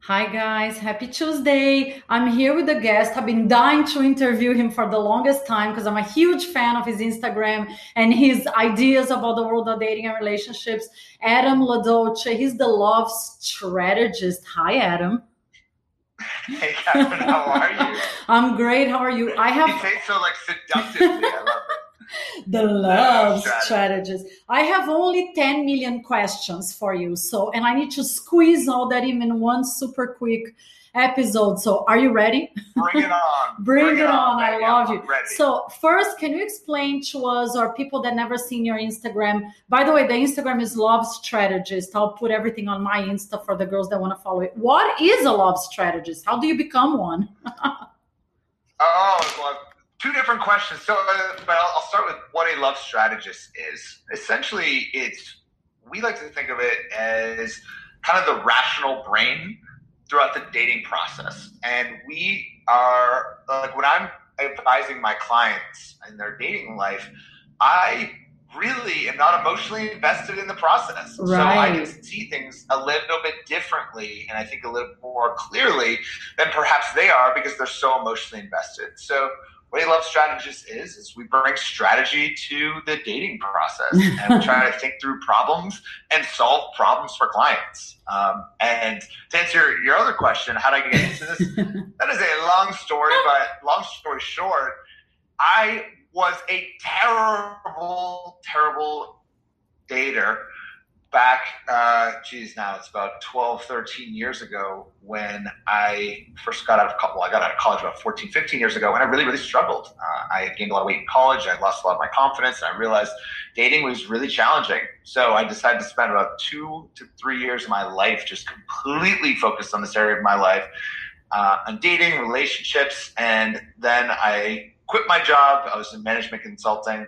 Hi, guys. Happy Tuesday. I'm here with a guest. I've been dying to interview him for the longest time because I'm a huge fan of his Instagram and his ideas about the world of dating and relationships. Adam LoDolce, he's the love strategist. Hi, Adam. Hey, Katherine, how are you? I'm great. How are you? I have. You say so like seductively. I love the love strategies. I have only 10 million questions for you. So, and I need to squeeze all that in in one super quick episode. So, are you ready? Bring it on. Bring, Bring, it, on. on. I love you. So, first, can you explain to us or people that never seen your Instagram? By the way, the Instagram is Love Strategist. I'll put everything on my Insta for the girls that want to follow it. What is a love strategist? How do you become one? oh, well, two different questions. So, uh, but I'll, I'll start with what a love strategist is. Essentially, it's we like to think of it as kind of the rational brain throughout the dating process. And we are like when I'm advising my clients in their dating life, I really am not emotionally invested in the process. Right. So I can see things a little bit differently and I think a little more clearly than perhaps they are because they're so emotionally invested. So what a love strategist is is we bring strategy to the dating process and we try to think through problems and solve problems for clients. Um, and to answer your, your other question how did i get into this? That is a long story but long story short i was a terrible terrible dater back, uh, geez, now it's about 12, 13 years ago when I first got out of college. Well, I got out of college about 14, 15 years ago, and I really, really struggled. Uh, I gained a lot of weight in college. I lost a lot of my confidence, and I realized dating was really challenging. So I decided to spend about two to three years of my life just completely focused on this area of my life, uh, on dating, relationships, and then I quit my job. I was in management consulting,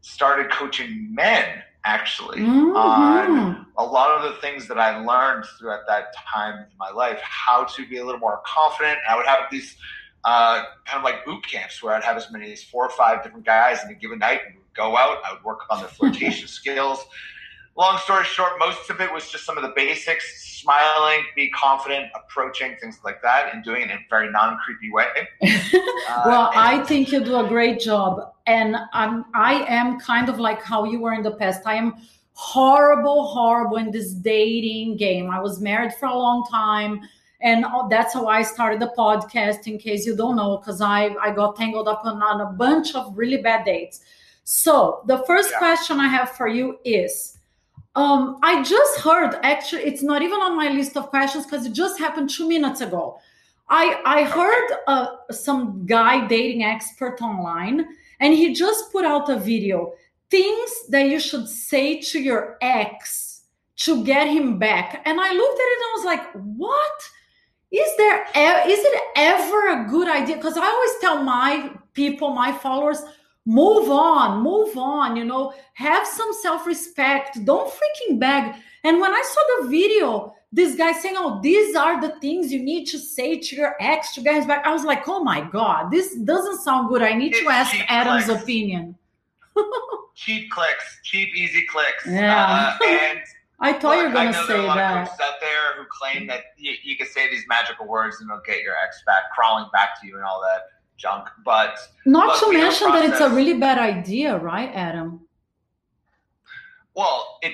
started coaching men actually mm-hmm. on a lot of the things that I learned throughout that time in my life, how to be a little more confident. I would have these uh, kind of like boot camps where I'd have as many as four or five different guys in a given night and go out. I would work on their flirtation skills. Long story short, most of it was just some of the basics smiling, be confident, approaching, things like that, and doing it in a very non creepy way. uh, well, I think you do a great job and I'm I am kind of like how you were in the past. I am horrible, horrible in this dating game. I was married for a long time, and that's how I started the podcast. In case you don't know, because I I got tangled up on, on, a bunch of really bad dates. So the first yeah. question I have for you is. Um, I just heard actually, it's not even on my list of questions because it just happened two minutes ago. I I heard uh, some guy dating expert online and he just put out a video things that you should say to your ex to get him back. And I looked at it and I was like, what? Is there is it ever a good idea? Because I always tell my people, my followers, move on, move on, you know, have some self-respect, don't freaking beg. And when I saw the video, this guy saying, "Oh, these are the things you need to say to your ex to get back." I was like, "Oh my god, this doesn't sound good. I need it's to ask Adam's clicks. opinion." cheap clicks, cheap, easy clicks. Yeah. Uh, and I thought look, you were going to say there are a lot that. Of out there who claim that you, you can say these magical words and they'll get your ex back, crawling back to you, and all that junk. But not to mention that it's a really bad idea, right, Adam? Well, it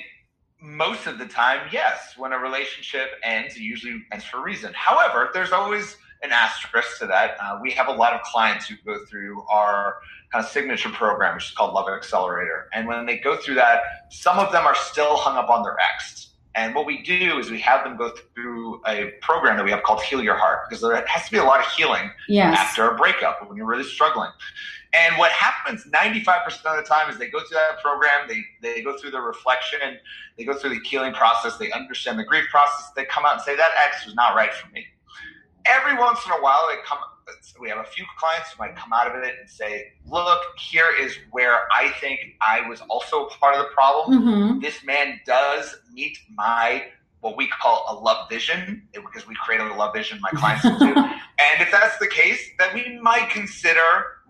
most of the time, yes. When a relationship ends, it usually ends for a reason. However, there's always an asterisk to that. Uh, we have a lot of clients who go through our kind of signature program, which is called Love Accelerator. And when they go through that, some of them are still hung up on their ex. And what we do is we have them go through a program that we have called Heal Your Heart because there has to be a lot of healing yes. after a breakup when you're really struggling. And what happens 95% of the time is they go through that program, they, they go through the reflection, they go through the healing process, they understand the grief process, they come out and say, that ex was not right for me. Every once in a while, they come, we have a few clients who might come out of it and say, look, here is where I think I was also part of the problem. Mm-hmm. This man does meet my what we call a love vision because we created a love vision my clients do. and if that's the case, then we might consider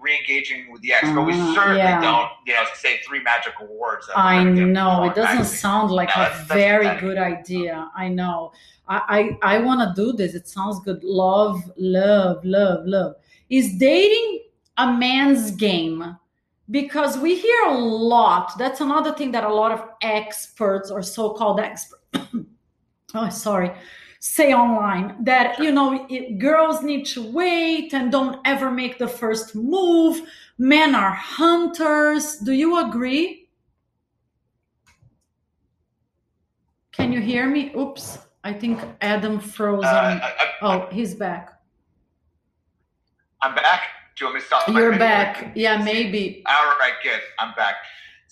re-engaging with the ex, but we Uh, certainly yeah. don't, you know, say three magical words. that I know it doesn't magazine. sound like No, a very good idea. I know. I I, I want to do this. It sounds good. Love, love, love, love. Is dating a man's game? Because we hear a lot. That's another thing that a lot of experts or so-called experts. oh, sorry. Say online that you know it, girls need to wait and don't ever make the first move. Men are hunters. Do you agree? Can you hear me? Oops, I think Adam froze. Uh, on- I, I, oh, he's back. I'm back. Do you want me to stop? You're back. Yeah, maybe. All right, good. I'm back.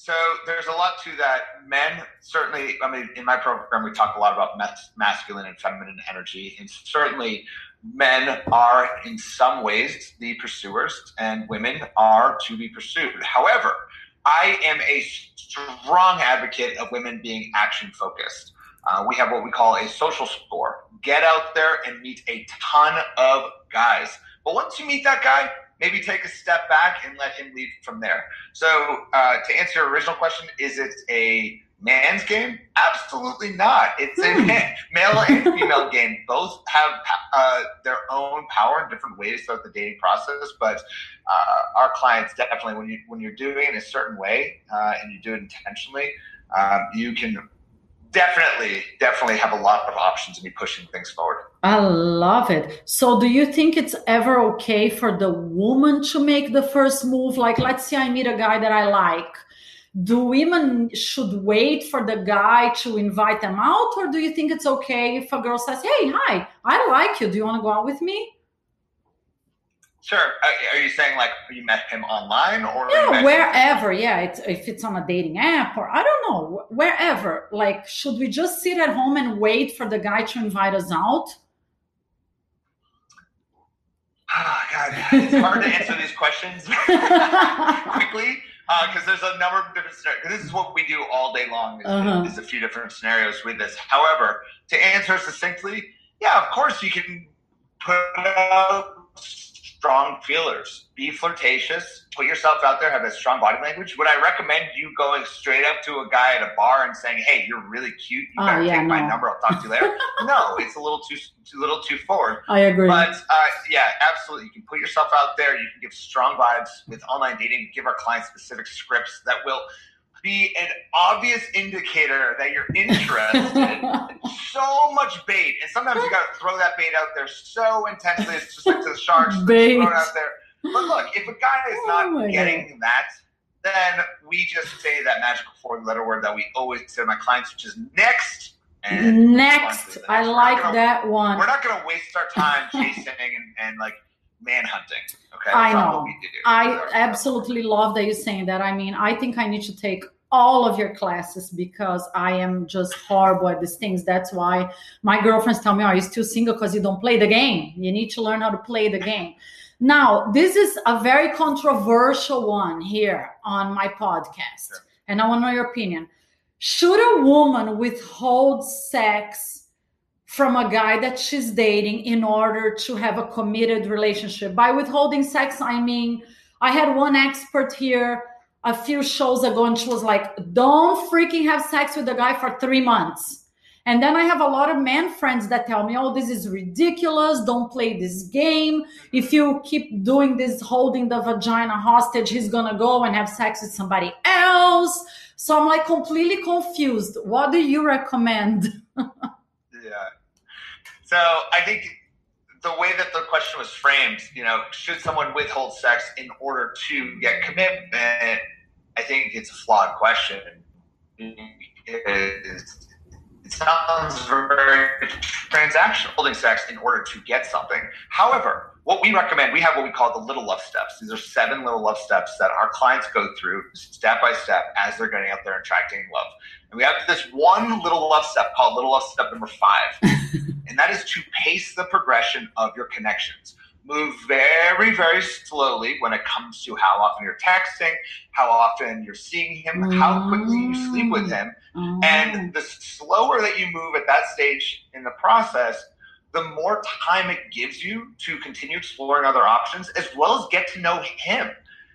So there's a lot to that. Men certainly. I mean, in my program, we talk a lot about mas- masculine and feminine energy, and certainly, men are in some ways the pursuers, and women are to be pursued. However, I am a strong advocate of women being action focused. Uh, we have what we call a social score. Get out there and meet a ton of guys. But once you meet that guy, maybe take a step back and let him lead from there. So, uh, to answer your original question, is it a man's game? Absolutely not. It's a Hmm. man, male and female game. Both have uh, their own power in different ways throughout the dating process. But uh, our clients definitely, when you when you're doing it a certain way uh, and you do it intentionally, um, you can definitely definitely have a lot of options and be pushing things forward. I love it. So, do you think it's ever okay for the woman to make the first move? Like, let's say I meet a guy that I like. Do women should wait for the guy to invite them out, or do you think it's okay if a girl says, "Hey, hi, I like you. Do you want to go out with me?" Sure. Uh, Are you saying like you met him online or Yeah, wherever. Yeah, it's, if it's on a dating app or I don't know, wherever. Like, should we just sit at home and wait for the guy to invite us out? Oh, God, it's hard to answer these questions quickly because there's a number of different scenarios. This is what we do all day long. Is, Uh-huh. is a few different scenarios with this. However, to answer succinctly, yeah, of course you can put out strong feelers, be flirtatious, put yourself out there, have a strong body language. Would I recommend you going straight up to a guy at a bar and saying, "Hey, you're really cute. You Oh, better yeah, take my number. I'll talk to you later." no, it's a little too too little too forward. I agree. But uh, yeah, absolutely. You can put yourself out there. You can give strong vibes with online dating. Give our clients specific scripts that will be an obvious indicator that you're interested. so much bait, and sometimes you got to throw that bait out there so intensely. It's just like to the sharks. Bait. Throw it out there. But look, if a guy is Oh not getting that, then we just say that magical four-letter word that we always say to my clients, which is next. And Next, I like that one. we're not going to waste our time chasing and, and like manhunting. Okay, I know. what we do. I absolutely love that you're saying that. I mean, I think I need to take all of your classes because I am just horrible at these things. That's why my girlfriends tell me, "Are you still single because you don't play the game? You need to learn how to play the game." Now, this is a very controversial one here on my podcast, Sure. and I want to know your opinion. Should a woman withhold sex from a guy that she's dating in order to have a committed relationship? By withholding sex, I mean, I had one expert here a few shows ago, and she was like, don't freaking have sex with the guy for three months. And then I have a lot of men friends that tell me, oh, this is ridiculous. Don't play this game. If you keep doing this, holding the vagina hostage, he's going to go and have sex with somebody else. So I'm like completely confused. What do you recommend? So I think the way that the question was framed, you know, should someone withhold sex in order to get commitment? I think it's a flawed question. It sounds very transactional, holding sex in order to get something. However, what we recommend, we have what we call the little love steps. These are seven little love steps that our clients go through step by step as they're getting out there and attracting love. And we have this one little love step called little love step number five. and that is to pace the progression of your connections. Move very, very slowly when it comes to how often you're texting, how often you're seeing him, how quickly you sleep with him. Oh. And the slower that you move at that stage in the process, the more time it gives you to continue exploring other options as well as get to know him.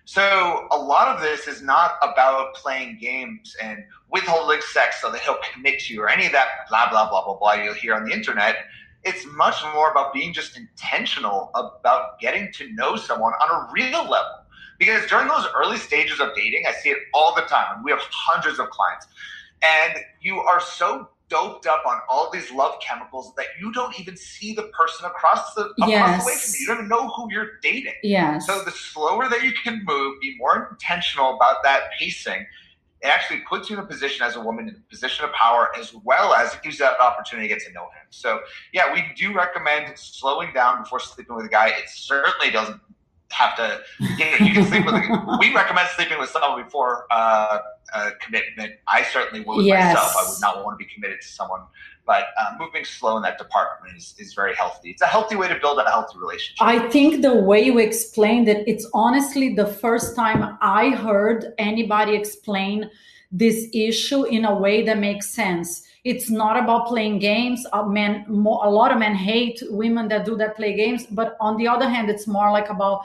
So a lot of this is not about playing games and withholding sex so that he'll commit to you or any of that blah blah blah blah blah you'll hear on the internet. It's much more about being just intentional about getting to know someone on a real level. Because during those early stages of dating, I see it all the time. We have hundreds of clients. And you are so doped up on all these love chemicals that you don't even see the person across the across Yes. the way from you. You don't even know who you're dating. Yes. So the slower that you can move, be more intentional about that pacing. It actually puts you in a position as a woman in a position of power as well as it gives you that opportunity to get to know him. So yeah, we do recommend slowing down before sleeping with a guy. It certainly doesn't have to you know, you can sleep with a, we recommend sleeping with someone before uh, uh, commitment. I certainly would Yes. myself. I would not want to be committed to someone. But uh, moving slow in that department is, is very healthy. It's a healthy way to build a healthy relationship. I think the way you explained it, it's honestly the first time I heard anybody explain this issue in a way that makes sense. It's not about playing games. A men, mo a lot of men hate women that do that play games, but on the other hand, it's more like about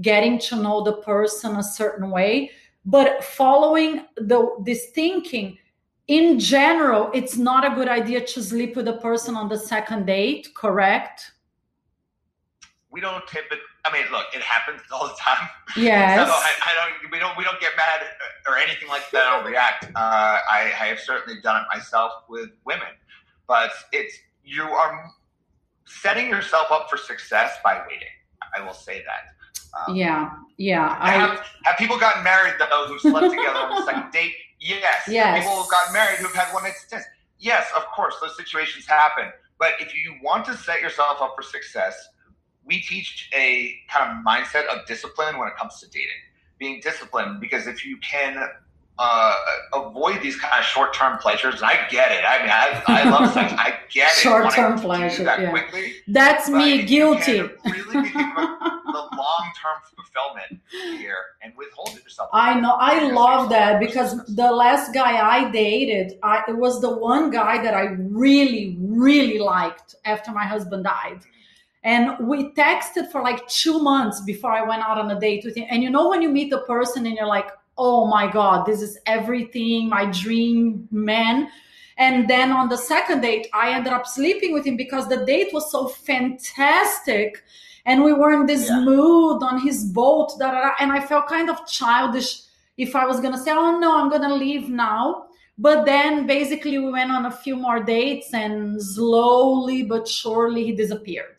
getting to know the person a certain way. But following the this thinking, in general, it's not a good idea to sleep with a person on the second date. Correct? we don't typically. I mean, look, it happens all the time. Yes. So I, I don't. We don't. We don't get mad or anything like that. I don't react. Uh, I, I have certainly done it myself with women, but it's you are setting yourself up for success by waiting. I will say that. Um, Yeah, yeah. I have, have people gotten married though who slept together on the second date? Yes. Have People who've gotten married who've had one night stands. Yes, of course, those situations happen. But if you want to set yourself up for success, we teach a kind of mindset of discipline when it comes to dating. Being disciplined, because if you can uh, avoid these kind of short-term pleasures, and I get it. I mean, I, I love sex. I get it. Short-term wanting to do pleasure, that yeah. quickly. that's me guilty. really be thinking about the long-term fulfillment here and withholding yourself. I know. I love that because the last guy I dated, I it was the one guy that I really, really liked after my husband died. And we texted for like two months before I went out on a date with him. And you know, when you meet the person and you're like, oh my God, this is everything, my dream man. And then on the second date, I ended up sleeping with him because the date was so fantastic. And we were in this Yeah. mood on his boat, da, da, da, and I felt kind of childish if I was gonna say, oh no, I'm gonna leave now. But then basically we went on a few more dates and slowly but surely he disappeared.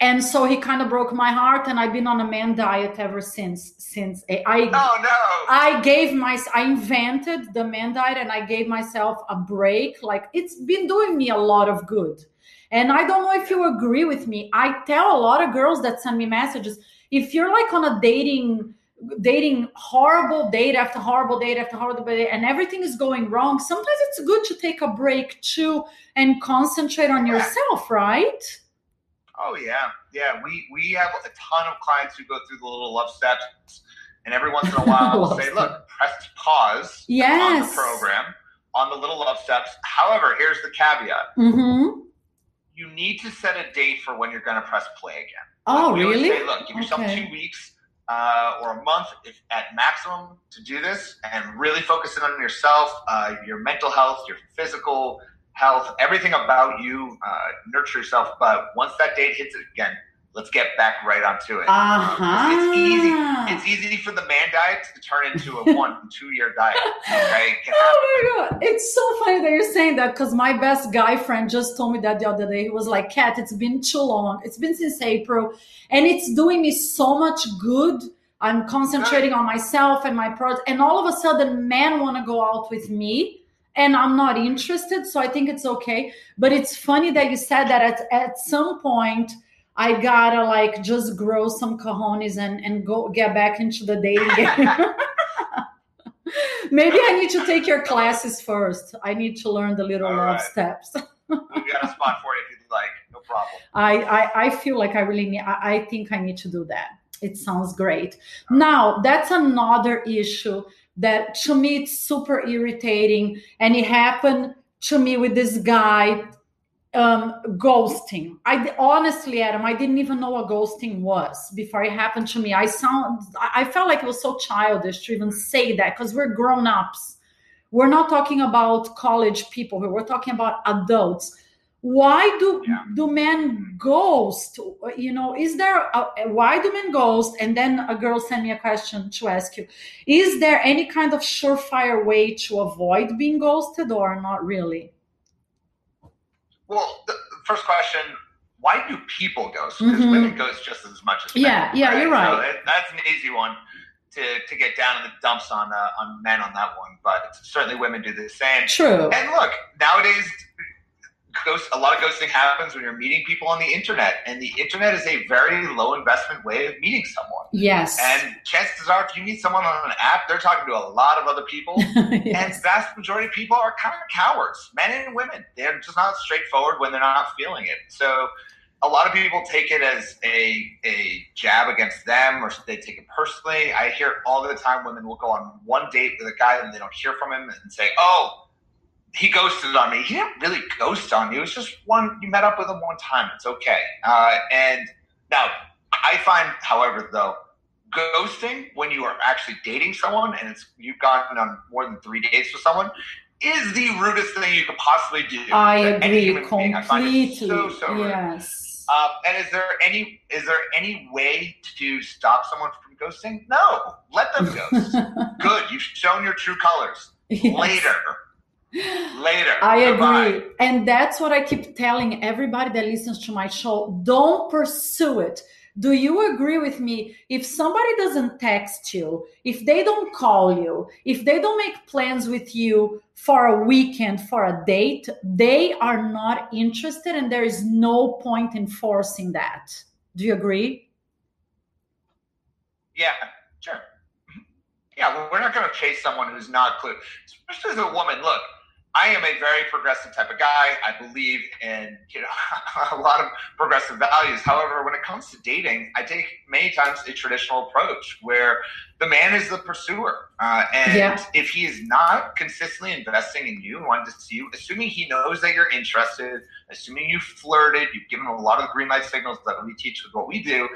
And so he kind of broke my heart, and I've been on a man diet ever since. Since I, Oh no! I gave my I invented the man diet and I gave myself a break. Like it's been doing me a lot of good. And I don't know if you agree with me. I tell a lot of girls that send me messages, if you're like on a dating dating horrible date after horrible date after horrible date and everything is going wrong, sometimes it's good to take a break too and concentrate on yourself, right? Oh yeah, yeah. We we have a ton of clients who go through the little love steps, and every once in a while we'll say, "Look, press pause on the program on the little love steps." However, here's the caveat: Mm-hmm. You need to set a date for when you're going to press play again. Oh, always really? Say, Look, give yourself Okay. two weeks uh, or a month if, at maximum to do this, and really focus in on yourself, uh, your mental health, your physical health, everything about you. Uh, nurture yourself. But once that date hits it again, let's get back right onto it. Uh-huh. Um, it's easy. It's easy for the man diet to turn into a one, and two year diet. Okay, It can happen. Oh my god, it's so funny that you're saying that because my best guy friend just told me that the other day. He was like, "Kat, it's been too long. It's been since April, and it's doing me so much good. I'm concentrating on myself and my project, and all of a sudden, men want to go out with me." And I'm not interested, so I think it's okay. But it's funny that you said that at, at some point I gotta like just grow some cojones and, and go get back into the dating game. Maybe I need to take your classes first. I need to learn the little All love right. steps. We've got a spot for you if you'd like. No problem. I, I I feel like I really need. I, I think I need to do that. It sounds great. Now that's another issue that to me it's super irritating, and it happened to me with this guy. Um, ghosting. I honestly, Adam, I didn't even know what ghosting was before it happened to me. I sound, I felt like it was so childish to even say that because we're grown ups. We're not talking about college people. We're talking about adults. Why do yeah. do men ghost? You know, is there a, why do men ghost? And then a girl sent me a question to ask you: Is there any kind of surefire way to avoid being ghosted, or not really? Well, the first question why do people ghost? Because mm-hmm. women ghost just as much as men. Yeah, yeah, right? you're right. So that's an easy one to, to get down in the dumps on uh, on men on that one, but certainly women do the same. True. And look, nowadays ghost a lot of ghosting happens when you're meeting people on the internet and the internet is a very low investment way of meeting someone. Yes. And chances are if you meet someone on an app they're talking to a lot of other people. Yes. and vast majority of people are kind of cowards men and women. They're just not straightforward when they're not feeling it. So a lot of people take it as a, a jab against them or they take it personally. I hear all the time women will go on one date with a guy and they don't hear from him and say, Oh, he ghosted on me. He didn't really ghost on you. It was just one you met up with him one time. It's okay. Uh, and now I find, however, though, ghosting when you are actually dating someone and it's you've gotten on more than three dates with someone is the rudest thing you could possibly do. I agree completely. so, so yes. Um, and is there any is there any way to stop someone from ghosting? No, let them ghost. Good, you've shown your true colors. Yes. Later, later. I Bye-bye. agree. And that's what I keep telling everybody that listens to my show. Don't pursue it. Do you agree with me? If somebody doesn't text you, if they don't call you, if they don't make plans with you for a weekend, for a date, they are not interested and there is no point in forcing that. Do you agree? Yeah, sure. Mm-hmm. Yeah, we're not going to chase someone who's not clear. Especially as a woman, look, I am a very progressive type of guy. I believe in you know a lot of progressive values. However, when it comes to dating, I take many times a traditional approach where the man is the pursuer, uh, and yeah. if he is not consistently investing in you and wanting to see you, assuming he knows that you're interested, assuming you flirted, you've given him a lot of green light signals that we teach with what we do.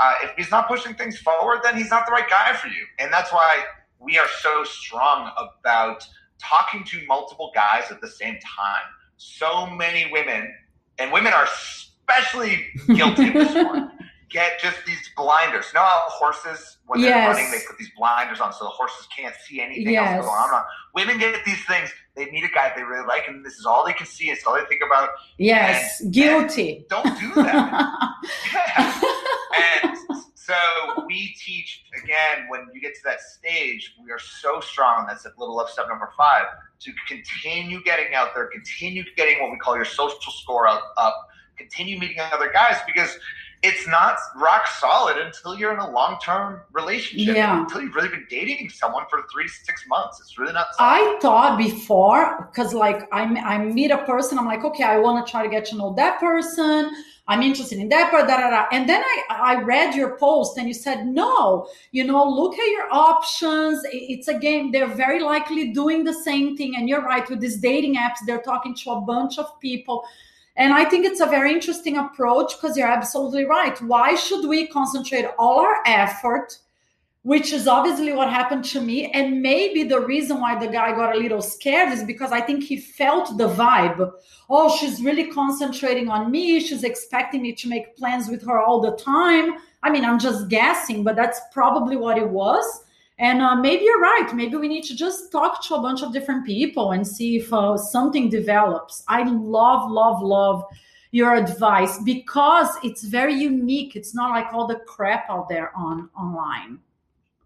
Uh, if he's not pushing things forward, then he's not the right guy for you, and that's why we are so strong about talking to multiple guys at the same time. So many women, and women are especially guilty of this one, get just these blinders. You know how horses, when they're running, they put these blinders on so the horses can't see anything yes. else going on. Women get these things. They meet a guy they really like, and this is all they can see. It's all they think about. Yes, and, guilty. And don't do that. yeah. And so we teach again when you get to that stage, we are so strong. That's a little up step number five to continue getting out there, continue getting what we call your social score up, up continue meeting other guys because it's not rock solid until you're in a long term relationship. Yeah. Until you've really been dating someone for three six months. It's really not solid. I thought before, because like I, I meet a person, I'm like, okay, I want to try to get to know that person. I'm interested in that part, da, da, da. And then I, I read your post and you said, no, you know, look at your options. It's a game. They're very likely doing the same thing. And you're right, with these dating apps, they're talking to a bunch of people. And I think it's a very interesting approach because you're absolutely right. Why should we concentrate all our effort? which is obviously what happened to me. And maybe the reason why the guy got a little scared is because I think he felt the vibe. Oh, she's really concentrating on me. She's expecting me to make plans with her all the time. I mean, I'm just guessing, but that's probably what it was. And uh, maybe you're right. Maybe we need to just talk to a bunch of different people and see if uh, something develops. I love, love, love your advice because it's very unique. It's not like all the crap out there on online.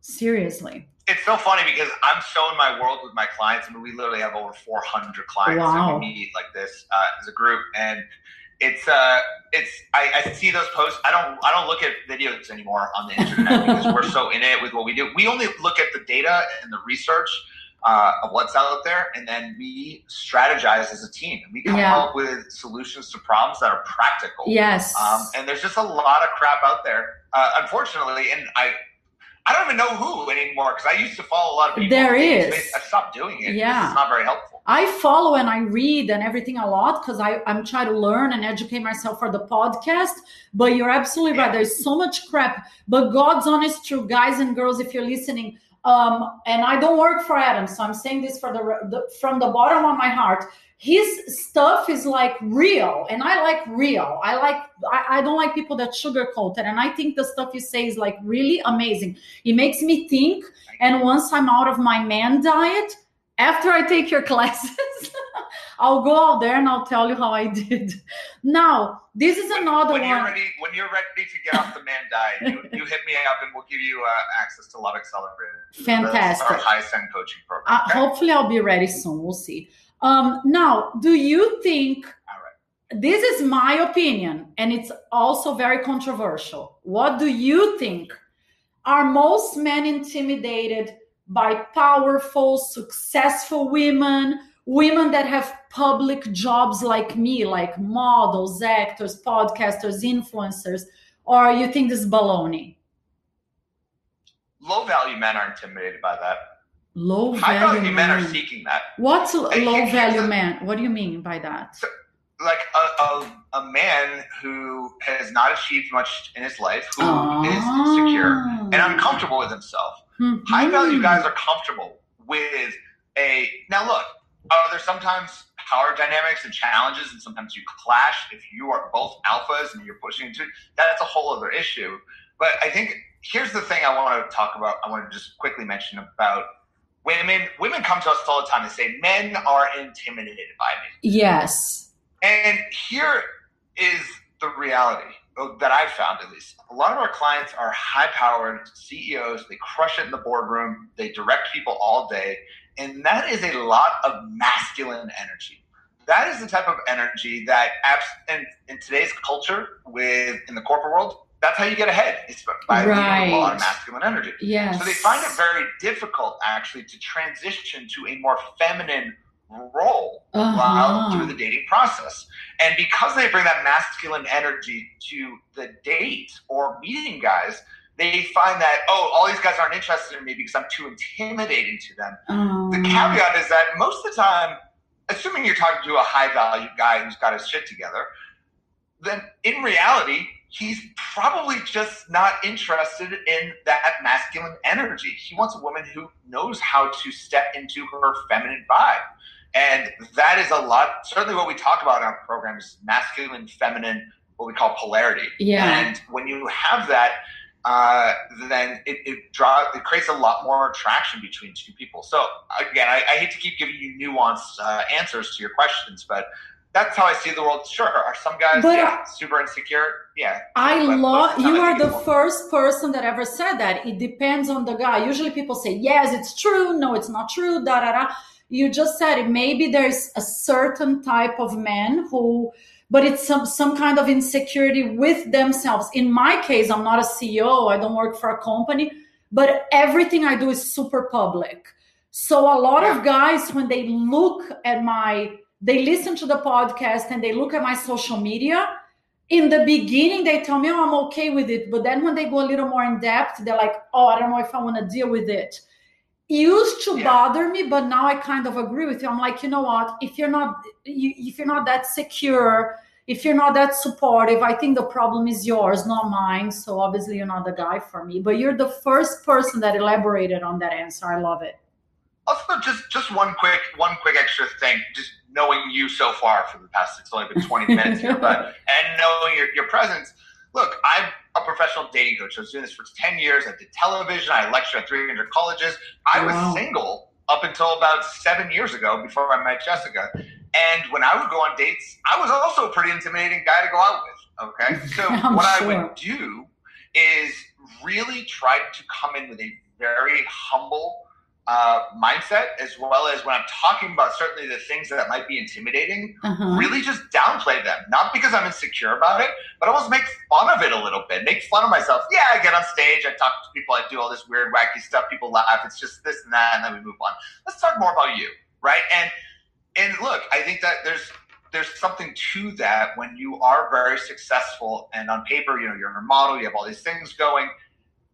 Seriously. It's so funny because I'm so in my world with my clients. I mean, we literally have over 400 clients wow. that we meet like this uh, as a group, and it's uh, it's I, I, see those posts. I don't I don't look at videos anymore on the internet because we're so in it with what we do. We only look at the data and the research uh, of what's out there, and then we strategize as a team. And we come yeah. up with solutions to problems that are practical. Yes. Um, and there's just a lot of crap out there, uh, unfortunately. And I I don't even know who anymore because I used to follow a lot of people. There is. I stopped doing it. Yeah. It's not very helpful. I follow and I read and everything a lot because I'm trying to learn and educate myself for the podcast. But you're absolutely yeah. right. There's so much crap. But God's honest truth, guys and girls, if you're listening, um, and I don't work for Adam, so I'm saying this for the, the from the bottom of my heart his stuff is like real and i like real. I like I, I, don't like people that sugarcoat it and i think the stuff you say is like really amazing. It makes me think and once i'm out of my man diet after i take your classes i'll go out there and i'll tell you how i did. Now this is when, another when one. you're ready when you're ready to get off the man diet you, you hit me up and we'll give you uh, access to love accelerator fantastic. our high send coaching program uh, hopefully i'll be ready soon. We'll see um, now, do you think? This is my opinion, and it's also very controversial. What do you think? Are most men intimidated by powerful, successful women, women that have public jobs like me, like models, actors, podcasters, influencers, or you think this is baloney? Low value men are intimidated by that. Low High value, value men are seeking that. What's a low value man? What do you mean by that? So, like a, a, a, man who has not achieved much in his life, who oh. is insecure and uncomfortable with himself. Mm-hmm. High value guys are comfortable with a. Now, look, uh, there's sometimes power dynamics and challenges, and sometimes you clash. If you are both alphas and you're pushing into that's a whole other issue. But I think here's the thing I want to talk about. I want to just quickly mention about women women come to us all the time and say men are intimidated by me. Yes. And here is the reality that i've found at least. A lot of our clients are high powered ceos they crush it in the boardroom. They direct people all day. And that is a lot of masculine energy. That is the type of energy that in, in today's culture with in the corporate world that's how you get ahead. It's by right. a lot of masculine energy. Yes. So they find it very difficult actually to transition to a more feminine role uh-huh. through the dating process. And because they bring that masculine energy to the date or meeting guys, they find that, oh, all these guys aren't interested in me because I'm too intimidating to them. The caveat is that most of the time, assuming you're talking to a high value guy who's got his shit together, then in reality, he's probably just not interested in that masculine energy. He wants a woman who knows how to step into her feminine vibe. And that is a lot, certainly what we talk about in our program is masculine, feminine, what we call polarity. Yeah. And when you have that, uh, then it, it draws it creates a lot more attraction between two people. So again, I, I hate to keep giving you nuanced uh, answers to your questions, but that's how I see the world. Sure, are some guys but, yeah, super insecure? Yeah. I love you are the first person that ever said that. It depends on the guy. Usually people say, yes, it's true. No, it's not true. Da da da. You just said it. Maybe there's a certain type of man who, but it's some some kind of insecurity with themselves. In my case, I'm not a CEO. I don't work for a company, but everything I do is super public. So a lot yeah. of guys, when they look at my they listen to the podcast and they look at my social media. In the beginning they tell me oh i'm okay with it. But then when they go a little more in depth they're like oh i don't know if i want to deal with it. it used to yeah. bother me but now i kind of agree with you. I'm like you know what? If you're not you, if you're not that secure if you're not that supportive i think the problem is yours not mine. So obviously you're not the guy for me but you're the first person that elaborated on that answer. I love it also just just one quick one quick extra thing. Just knowing you so far for the past it's only been 20 minutes here but and knowing your, your presence. Look i'm a professional dating coach. I was doing this for 10 years. I did television. I lectured at 300 colleges. I was wow. single up until about seven years ago before i met jessica. And when i would go on dates i was also a pretty intimidating guy to go out with okay? So what sure. i would do is really try to come in with a very humble uh, mindset, as well as when I'm talking about certainly the things that might be intimidating, uh-huh. really just downplay them. Not because I'm insecure about it, but almost make fun of it a little bit. Make fun of myself. Yeah, I get on stage, I talk to people, I do all this weird, wacky stuff. People laugh. It's just this and that, and then we move on. Let's talk more about you, right? And and look, I think that there's there's something to that when you are very successful and on paper, you know, you're a model, you have all these things going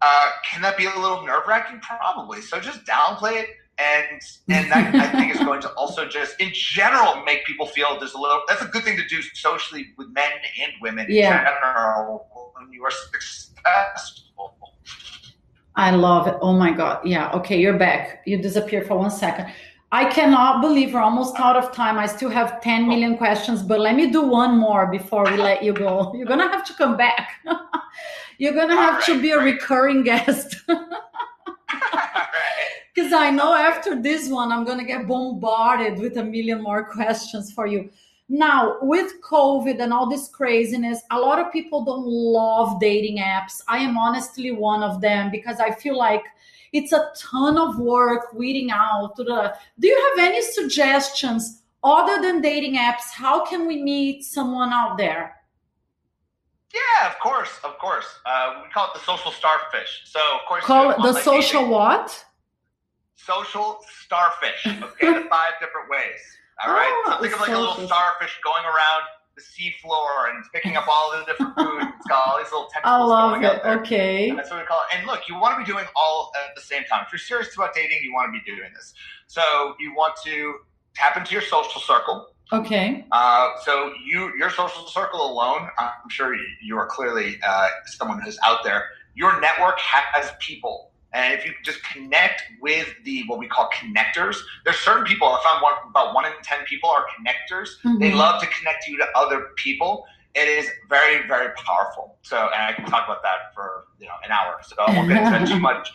uh, can that be a little nerve wracking? Probably. So just downplay it. And and that I think is going to also just in general make people feel there's a little that's a good thing to do socially with men and women Yeah. in general when you are successful. I love it. Oh my God. Yeah. Okay. You're back. You disappeared for one second. I cannot believe we're almost out of time. I still have 10 million questions, but let me do one more before we let you go. You're going to have to come back. You're going to have to be a great. recurring guest. Because I know after this one, I'm going to get bombarded with a million more questions for you. Now, with COVID and all this craziness, a lot of people don't love dating apps. I am honestly one of them because I feel like it's a ton of work weeding out the. Do you have any suggestions other than dating apps? How can we meet someone out there? Yeah, of course, of course. Uh, we call it the social starfish. So, of course, Call it the social dating. what? social starfish. Okay, the five different ways. All right. Oh, so think of like a little starfish going around the seafloor and picking up all the different food. It's got all these little I tentacles love going it. out there. Okay. That's what we call it. And look, you want to be doing all at the same time. If you're serious about dating, you want to be doing this. So you want to tap into your social circle. Okay. Uh, so you, your social circle alone, I'm sure you, you are clearly uh, someone who's out there. Your network has people, and if you just connect with the what we call connectors, there's certain people. I found one about one in ten people are connectors. They Mhm. love to connect you to other people. It is very, very powerful. So, and I can talk about that for you know an hour. So I won't get into too much.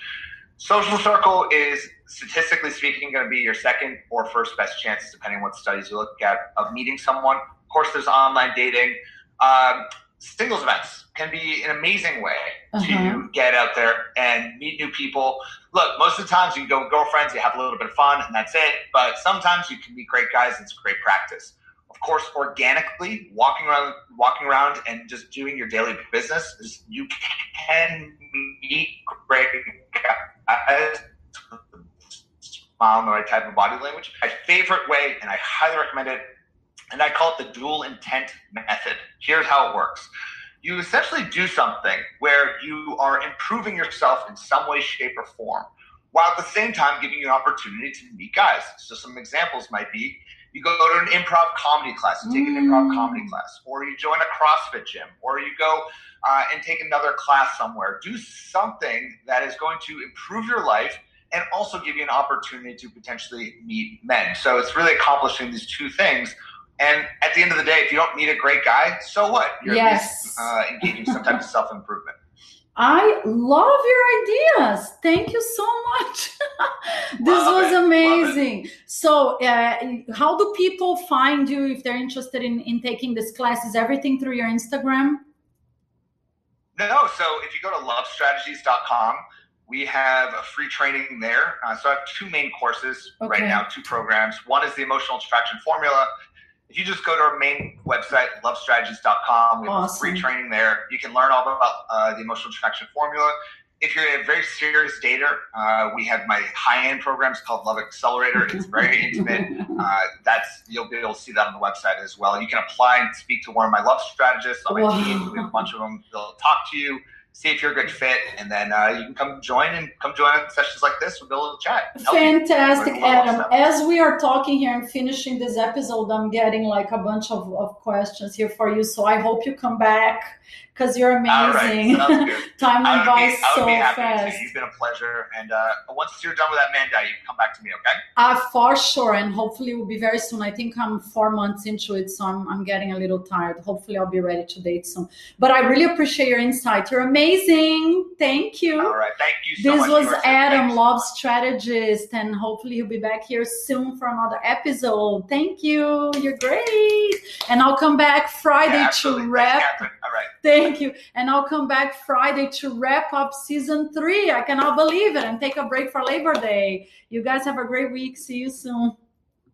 Social circle is statistically speaking going to be your second or first best chance, depending on what studies you look at, of meeting someone. Of course, there's online dating. Um, singles events can be an amazing way Uh-huh. to get out there and meet new people. Look, most of the times you can go with girlfriends, you have a little bit of fun, and that's it. But sometimes you can meet great guys. It's great practice. Of course, organically walking around, walking around, and just doing your daily business is you can meet great guys. Smile and the right type of body language. My favorite way, and I highly recommend it, and I call it the dual intent method. Here's how it works you essentially do something where you are improving yourself in some way, shape, or form, while at the same time giving you an opportunity to meet guys. So some examples might be you go to an improv comedy class, you take an improv Mm. comedy class, or you join a CrossFit gym, or you go uh, and take another class somewhere. Do something that is going to improve your life and also give you an opportunity to potentially meet men. So it's really accomplishing these two things. And at the end of the day, if you don't meet a great guy, so what? You're at Yes. least uh, engaging some type of self improvement. I love your ideas. Thank you so much. this Love was it, amazing. So, uh, how do people find you if they're interested in, in taking this class? Is everything through your Instagram? No, so if you go to lovestrategies.com, we have a free training there. Uh, so I have two main courses right now, two programs. One is the emotional attraction formula. If you just go to our main website, lovestrategies.com, we have Awesome. free training there. You can learn all about uh, the emotional attraction formula. If you're a very serious dater, uh, we have my high-end programs called Love Accelerator. It's very intimate. Uh, that's you'll be able to see that on the website as well. You can apply and speak to one of my love strategists on my Wow. team. We have a bunch of them. They'll talk to you, see if you're a good fit, and then uh, you can come join and come join sessions like this. We'll be able to chat. and help you. Fantastic, Learn a lot of Adam. As we are talking here and finishing this episode, I'm getting like a bunch of, of questions here for you. So I hope you come back because you're amazing. Time I went by be, so fast. You've been a pleasure. And uh, once you're done with that man diet, you can come back to me, okay? Uh, for sure, and hopefully it will be very soon. I think I'm four months into it, so I'm, I'm getting a little tired. Hopefully, I'll be ready to date soon. But I really appreciate your insight. You're amazing. Thank you. All right. Thank you so much. this much. was. Adam, Thanks. Love Strategist, and hopefully he'll be back here soon for another episode. Thank you. You're great. And I'll come back Friday Yeah, to wrap. All right. Thank you. And I'll come back Friday to wrap up season three. I cannot believe it and take a break for Labor Day. You guys have a great week. See you soon.